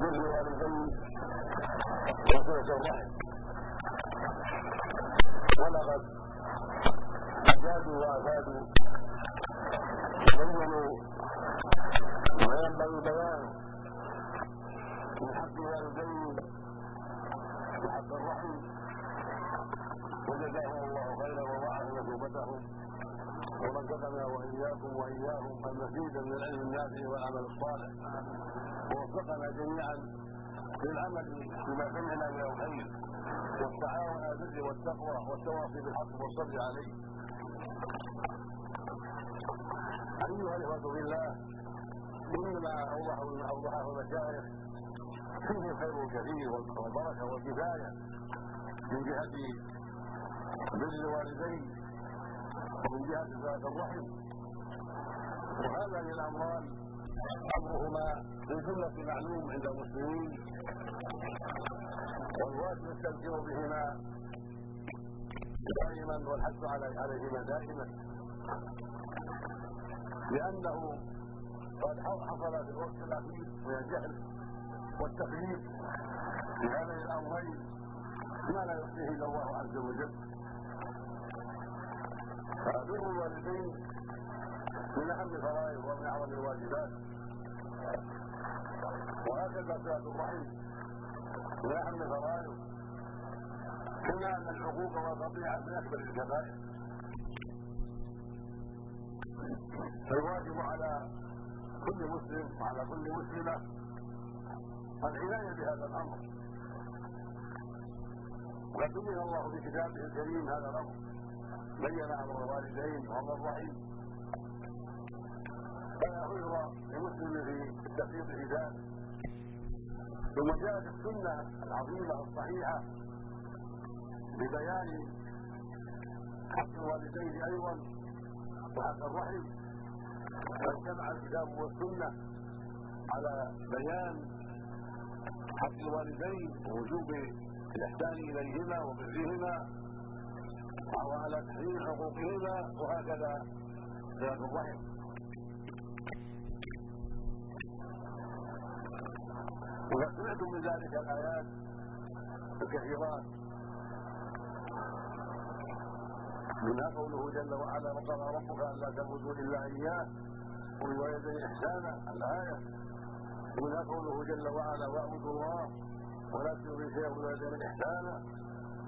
بر الوالدين وصلة الرحم ولقد أجادوا وأفادوا وبينوا ما ينبغي بيانه من حق الوالدين وحق الرحم وجزاهم الله خيرا ووعد مثوبتهم ورزقنا وإياكم وإياهم المزيد من العلم النافع والعمل الصالح. ووفقنا جميعا للعمل بما سمعنا من الخير والتعاون على البر والتقوى والتواصي بالحق والصبر عليه. أيها الإخوة بالله انما اوضحه اوضحه المشايخ فيه الخير الكثير والبركه والكفايه من جهة بر الوالدين ومن جهه ذات الرحم وهذا للاموال أمرهما في جملة معلوم عند المسلمين. والواجب التذكير بهما دائما والحث عليهما دائما. لأنه قد حصل في الوقت الاخير من الجهل والتخليف في هذين الأمرين ما لا يخفيه إلا الله عز وجل. فبر الوالدين من أهم الفرائض ومن أعظم الواجبات. وهكذا صله الرحم من أهم الفرائض. كما ان الحقوق والقطيعه من أكبر الكبائر فالواجب على كل مسلم وعلى كل مسلمة العنايه بهذا الأمر. وقد الله في كتابه الكريم هذا الأمر. بين أمر الوالدين وأمر الرحيم. فلا عذر لمسلم في التفريط في ذلك. ثم جاءت السنة العظيمة الصحيحة ببيان حق الوالدين أيضا وحق الرحم فاجتمع الكتاب والسنة على بيان حق الوالدين ووجوب الإحسان إليهما وبرهما وعلى تحريم حقوقهما وهكذا. صلة الرحم وقد سمعتم من ذلك الآيات الكثيرات. منها قوله جل وعلا وقضى ربك الا تعبدوا إلا إياه وبالوالدين إحسانا. الآية. ومنها قوله جل وعلا واعبدوا الله ولا تشركوا شيئا وبالوالدين إحسانا.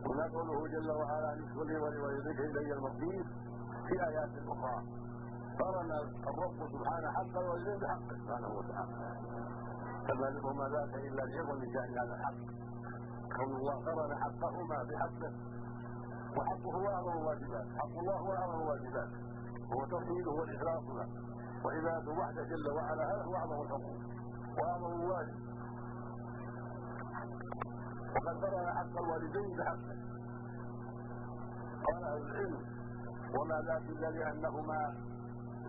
هنا قوله جل وعلا ان اشكر لي ولوالديك إلي المصير في آيات أخرى. قرن الرب سبحانه حق الوالدين بحقه سبحانه وتعالى. فما وما ذاك إلا لعظم شان هذا الحق. كون الله قرن حقهما بحقه وحقه اعظم الواجبات. حق الله هو اعظم الواجبات. هو توحيده والاخلاص له وعبادة وحده جل وعلا هذا هو اعظم الحقوق. واعظم الواجب. وقد قرن حق الوالدين بحقه. قال أهل العلم وما ذاك إلا لأنهما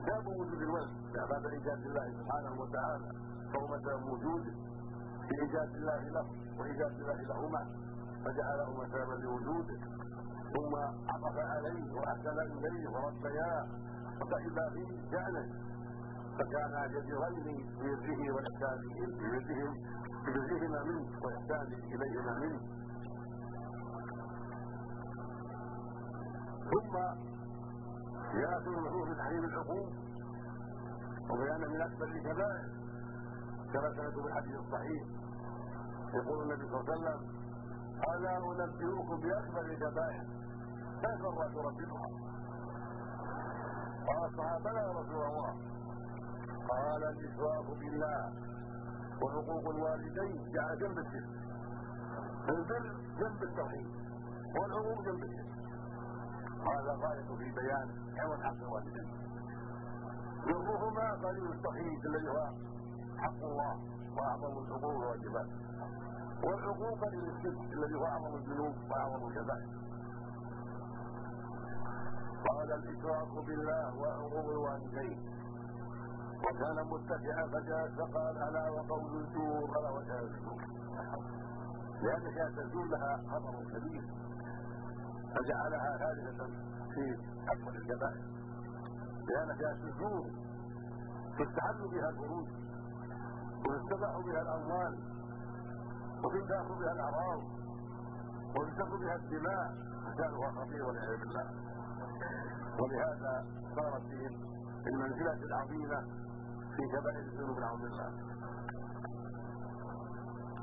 سبب وجود الولد بعد إيجاد الله سبحانه وتعالى. فهو سبب وجوده في إيجاد الله له وإيجاد الله لهما. فجعلهما سببا لوجوده. ثم عطف عليه وأحسن إليه وربياه. وفهم في شأنه. فكان جديرين ببره والاحسان ببرهم ببرهما منه وإحسان إليهما منه. ثم ياتي الوحوش بتحريم الحقوق وبيان من أكبر الكبائر. كما سمعت بالحديث الصحيح. يقول النبي صلى الله عليه وسلم ألا أنبئكم بأكبر الكبائر؟ كيف الله تربكها قال الصحابة يا رسول الله. قال الاشراك بالله وحقوق الوالدين جاء جنب الشرك. البر جنب التوحيد والعقوق جنب الشرك. هذا غاية في بيان عوض حق الوالدين. برهما قليل التوحيد الذي هو حق الله وأعظم الحقوق والواجبات. والعقوق قليل الشرك الذي هو أعظم الذنوب وأعظم الكبائر قال الاشراك بالله وحقوق الوالدين. وكان متكئا فجاء فقال ألا وقول الزور الا وشهاده الزور لأن شهاده الزور لها خطر كبير فجعلها ثالثة في أكبر الكبائر لأن فيها سجون تستحل بها الفروج ويستباح بها الأموال وتنتهك بها الأعراض وتنتهك بها الدماء. مكانها خطير والعياذ بالله. ولهذا صارت في المنزلة العظيمة في كبائر الذنوب بالله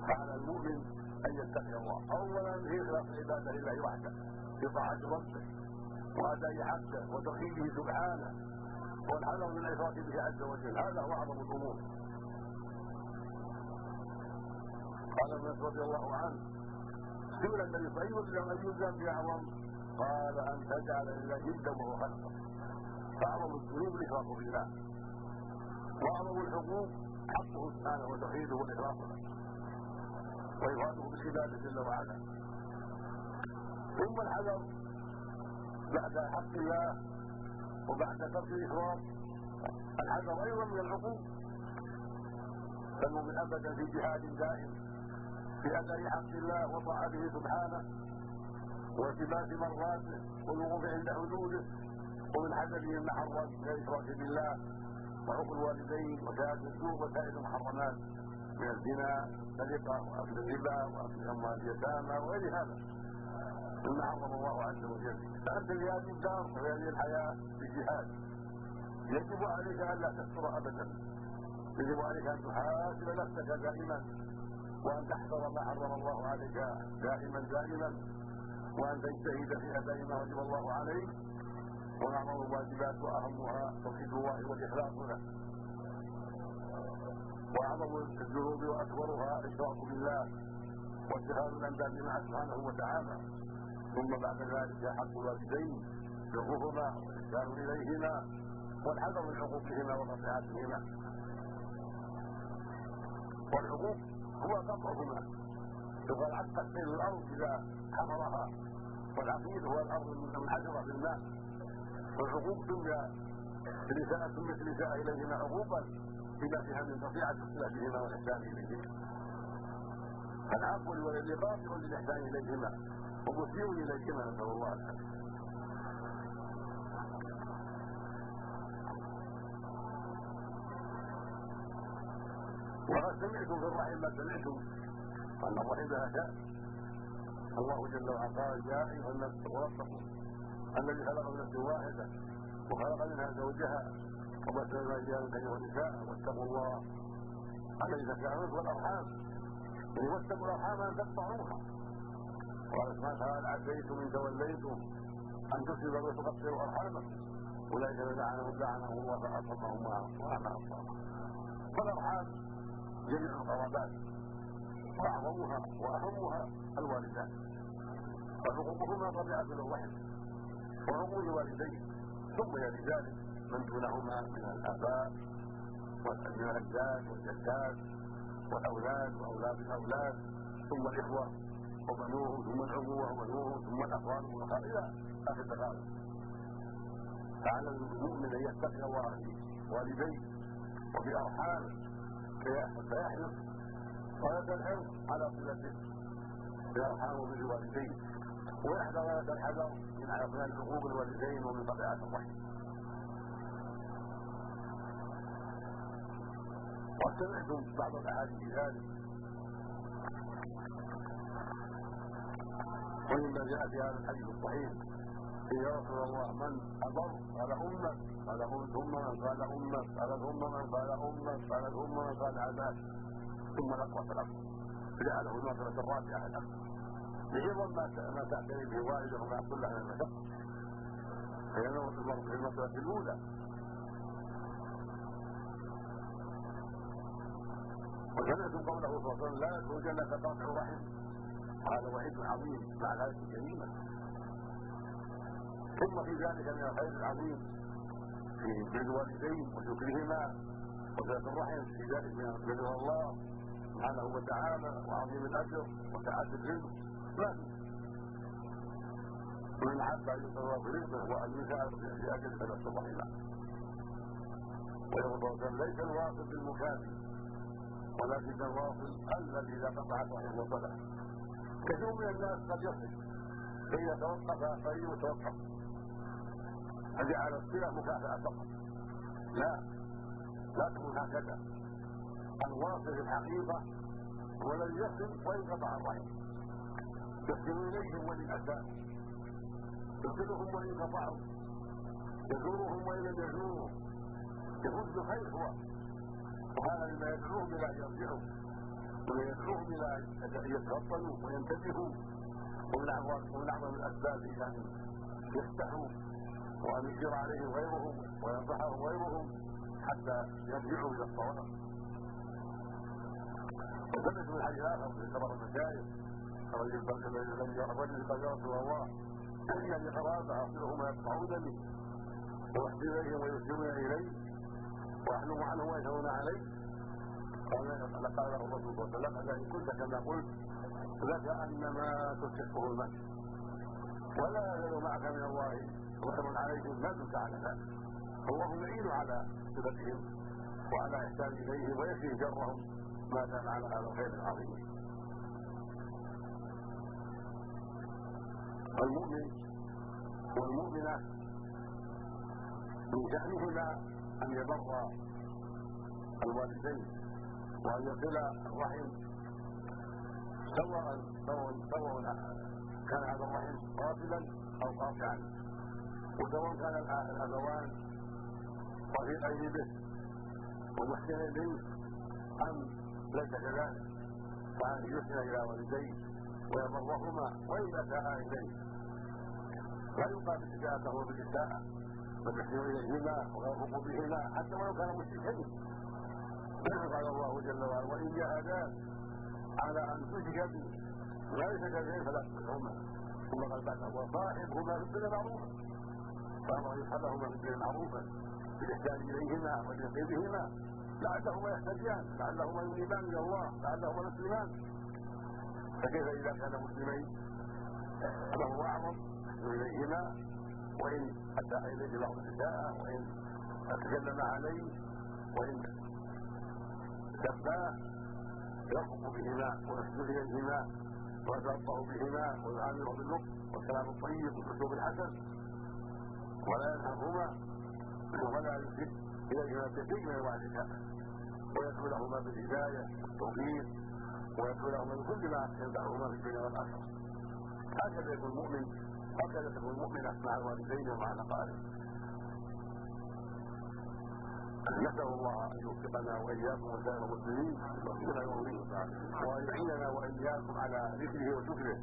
فعلى المؤمن أن يتقي الله. اولا في اخلاص العبادة لله وحده في طاعه ربه وأداء حقه وتوحيده سبحانه والحذر من الاشراك به عز وجل. هذا هو أعظم الأمور. قال ابن رضي الله عنه سئل النبي صلى الله عليه وسلم أي الذنب اعظم قال أن تجعل لله جدا وهو خلقه فاعظم الذنوب الاشراك بالله. وأعظم الحقوق حقه سبحانه وتوحيده له وإفراده بالعباده جل وعلا. ثم الحذر بعد حق الله وبعد ترك الإفراط الحذر أيضا من العقوق فالمؤمن أبدا في جهاد دائم في أداء حق الله وطاعته سبحانه والتماس مرضاته والوقوف عند حدوده. ومن حذره المحرم من الإشراك بالله وحقوق الوالدين وشهاده الزور وسائر المحرمات من الزنا والسرقه وأكل الربا وأكل أموال اليتامى وغير هذا. مما حرم الله عز وجل. فأنت في هذه الدار وفي هذه الحياة في جهاد يجب عليك أن لا تكفر ابدا. يجب عليك أن تحاسب نفسك دائما وأن تحذر ما حرم الله عليك دائما دائما وأن تجتهد في أداء ما وجب الله عليك. واعظم الواجبات وأهمها توحيد الله والاخلاص له وأعظم الذنوب وأكبرها الإشراك بالله واتخاذ الانداد مع سبحانه وتعالى. ثم بعد ذلك حق الوالدين حقوقهما والإحسان إليهما والحذر من حقوقهما ونصيحتهما. والحقوق هو قطعهما يقال عقد الأرض إذا حفرها والعقيد هو الأرض المنحدره في والحقوق سمي الاساءة سميت الاساءة اليهما عقوقا بما فيها من قطيعة الصلة بهما والإحسان إليهما فالعفو لولد قاطع للإحسان إليهما ومسيء إليهما نسأل الله العافية. وقد سمعتم في الرحم ما سمعتم أن الرحم لها شأن الله جل وعلا قال يا أيها الناس اتقوا الذي خلق من نفس واحدة وخلق منها زوجها وبث الرجال ايها النساء واتقوا الله. الذي تساءلون والارحام يعني واتقوا الأرحام أن تقطعوها. قال سبحانه وتعالى عسيتم إن توليتم أن تصيبوا وتقطعوا أرحامكم؟ أولئك لعنهم لعنهم الله فاصمهم واعمى ابصارهم فالأرحام جميع القرابات وأعظمها وأهمها الوالدان. فحقوقهما طبيعة الرحم وحقوق الوالدين ثم يلي ذلك من دونهما من الآباء من الاجداد والجدات والأولاد وأولاد الأولاد ثم الإخوة وبنوهم ثم العبوه وبنوهم ثم الأخوان إلى آخر التقارب فعلى المؤمن أن يتقي الله في والديه وفي ارحامه فيحرص الحرص على صلته بأرحامه بالوالدين ويحذر غايه الحذر من من حقوق الوالدين ومن طبيعه الرحم وسمعتم بعض الاحاديث ذلك ومما جاء في هذا الحديث الصحيح يا رسول الله من اضر قال أمك قال ثم من قال أمك قال ثم من قال أمك قال ثم من قال عباك ثم الاقوى فالاقوى جعله المرتبه الرابعه الاقوى لعظم ما ما تعتني به والده وما يحصل له من المشقه المرء في المرتبه الأولى. وسمعتم قوله صلى الله عليه وسلم لا الجنة قاطع رحم هذا وعيد عظيم مع الآية الكريمة. ثم في ذلك من الخير العظيم في بر الوالدين وشكرهما وصلة الرحم. في ذلك من بر الله سبحانه وتعالى وعظيم الأجر وسعة الرزق ومن احب ان في رزقه وان يساعد في أجل فنفس الرحمه ويقول ليس الواصل بالمكافئ ولكن الواصل الذي اذا قطع صحيح وصله كثير من الناس قد يصل فاذا توقف فليتوقف فجعل الصلة مكافأة فقط. لا لا تكون هكذا. الواصل الحقيقة والذي يصل وإن قطع الرحم يصل اليهم وان اتى يصلهم وان قطعوا يزورهم وان لم يزوروا يفوز بالخير هو. وهذا مما يدعوهم إلى أن يرجعوا. ويدعوهم إلى أن يتفضلوا وينتبهوا. ومن اعظم الأسباب إلى ان يفتحوا وأن يشير عليهم غيرهم وينصحهم غيرهم حتى يرجعوا إلى الصواب وثبت من حديث آخر في كبر المشايخ الرجل قال يا رسول الله ان قرابه اصلهما يقطعونني واحسن اليهم ويسلمون الي وأحلم عنهم ويشهدون علي قال قال له الرسول صلى الله عليه وسلم ان كنت كما قلت لك أنما تستحقه المسجد ولا يزال معك من الله وسر عليهم ما دمت على الله يعين على صفتهم وعلى إحسان إليهم ويكفي جرهم. ما كان على هذا الخير العظيم. المؤمن والمؤمنة من شأنهما أن يبر الوالدين وأن يصل الرحم سواء سواء سواء كان هذا الرحم قاتلا أو قاطعا. وسواء كان الأبوان رفيقين به. ومحسنين إليه أم ليس كذلك فأن يحسن إلى والديه. ويبرهما وإن أساء إليه لا يقابل بل يحسن إليهما ويرفق بهما حتى ولو كان مشركين قال الله جل وعلا وإن جاهداك على أن تشرك بي يشرك شيء فلا تطعهما ثم قال بعد وصاحبهما في الدنيا معروفا. فأمر يصحبهما في الدنيا معروفا بالإحسان إليهما والرفق بهما. لعلهما يهتديان لعلهما ينيبان إلى الله لعلهما يسلمان. فكيف إذا كان مسلمين؟ فهو أعظم إليهما وإن ادى إليه بعض الاساءه وإن تكلم عليه وإن سباه يرفق بهما ويحسن اليهما ويتلطف بهما ويعامله باللطف والكلام الطيب والأسلوب الحسن ولا ينهرهما ولا يشد إليهما بشيء من انواع الاساءه ويدعو لهما بالهداية والتوفيق. ويدعو لهما بكل ما ينفعهما في الدنيا والاخره هكذا يكون المؤمن هكذا تكون المؤمنه مع الوالدين ومع الاقارب نسال الله ان يوفقنا واياكم وسائر المسلمين بما يرضيه وان يعيننا واياكم على ذكره وشكره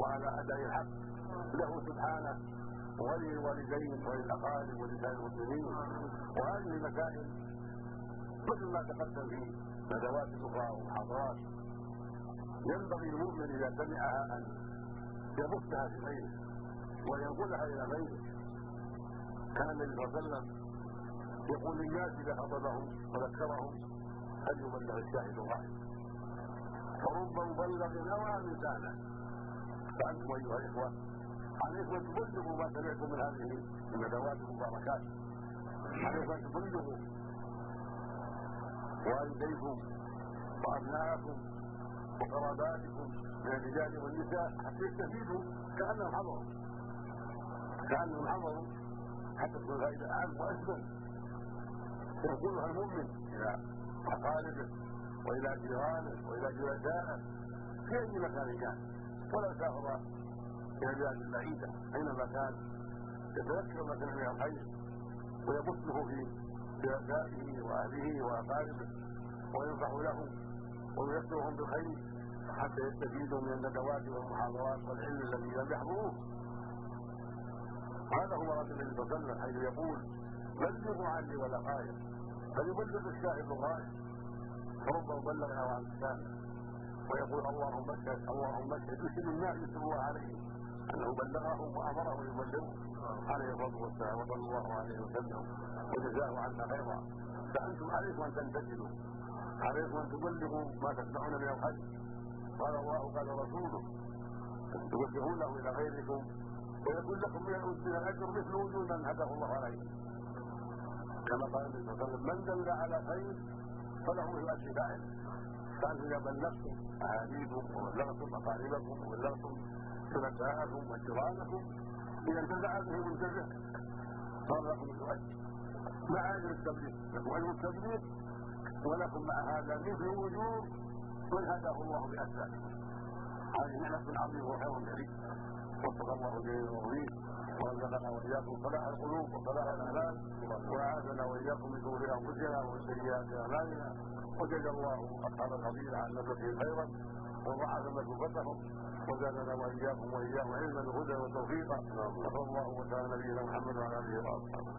وعلى اداء الحق له سبحانه وللوالدين وللاقارب ولسائر المسلمين وهذه المسائل مثل ما تقدم في ندوات أخرى ومحاضرات ينبغي المؤمن إذا سمعها أن يبثها في غيره وينقلها إلى غيره. كان النبي صلى الله عليه وسلم يقول للناس إذا خطبهم وذكرهم أن يبلغ الشاهد الغائب فرب مبلغ عام كان فأنتم أيها الإخوة عليكم أن تبلغوا ما سمعتم من هذه الندوات المباركات عليكم أن تبلغوا. والديكم وابنائكم وقراباتكم من الرجال والنساء حتى يستفيدوا كأنهم حضروا كأنهم حضروا حتى تكون الفائدة اعم واشمل يقولها المؤمن إلى أقاربه وإلى جيرانه وإلى جلسائه في أي مكان كان. ولا سافر إلى البلاد البعيدة. اينما كان؟ يتذكر ما كان من الخير. ويبثه في بآبائه وأهله وأقاربه. وينصح لهم ويذكرهم بالخير حتى يستفيدوا من الندوات والمحاضرات والعلم الذي لم يحضروه. هذا هو رسول النبي صلى الله عليه وسلم حيث يقول بلغوا عني ولا غاية فليبلغ الشاهد الغاية. فربما بلغ عن لسانه ويقول اللهم اشهد اللهم اشهد. يشهد الناس يسروا عليه أنه بلغهم وامرهم يبلغوا عليه الصلاة والسلام وصلى الله عليه وسلم. وجزاه عنا خيرا. فانتم عليكم أن تنتجلوا عليكم أن تبلغوا ما تسمعون من الخير. قال الله قال رسوله تبلغونه إلى غيركم. ويكون لكم من الأجر مثل وجود من هداه الله عليه. كما قال النبي صلى الله عليه وسلم من دل على خير فله مثل أجر فاعل فانتم اذا بلغتم أهاليكم وبلغتم أقاربكم وبلغتم شركاءكم وجيرانكم. إذا انتزع بهم الجزاء صار لكم مثل اجر مع اجر التبليغ لكم اجر التبليغ ولكم مع هذا مثل وجوب من هداه الله باسبابه هذه نعمة عظيمة وخير كريم وفق الله جميع المؤمنين ورزقنا وإياكم صلاح القلوب وصلاح الاعمال وأعاذنا وإياكم من شرور أنفسنا ومن سيئات أعمالنا. وجزا الله أصحاب الحديث عن نفسهم خيرا. وضعف مثوبتهم وزادنا وإياكم وإياهم علما وهدى وتوفيقا وصلى الله وسلم نبينا محمد وعلى آله وأصحابه.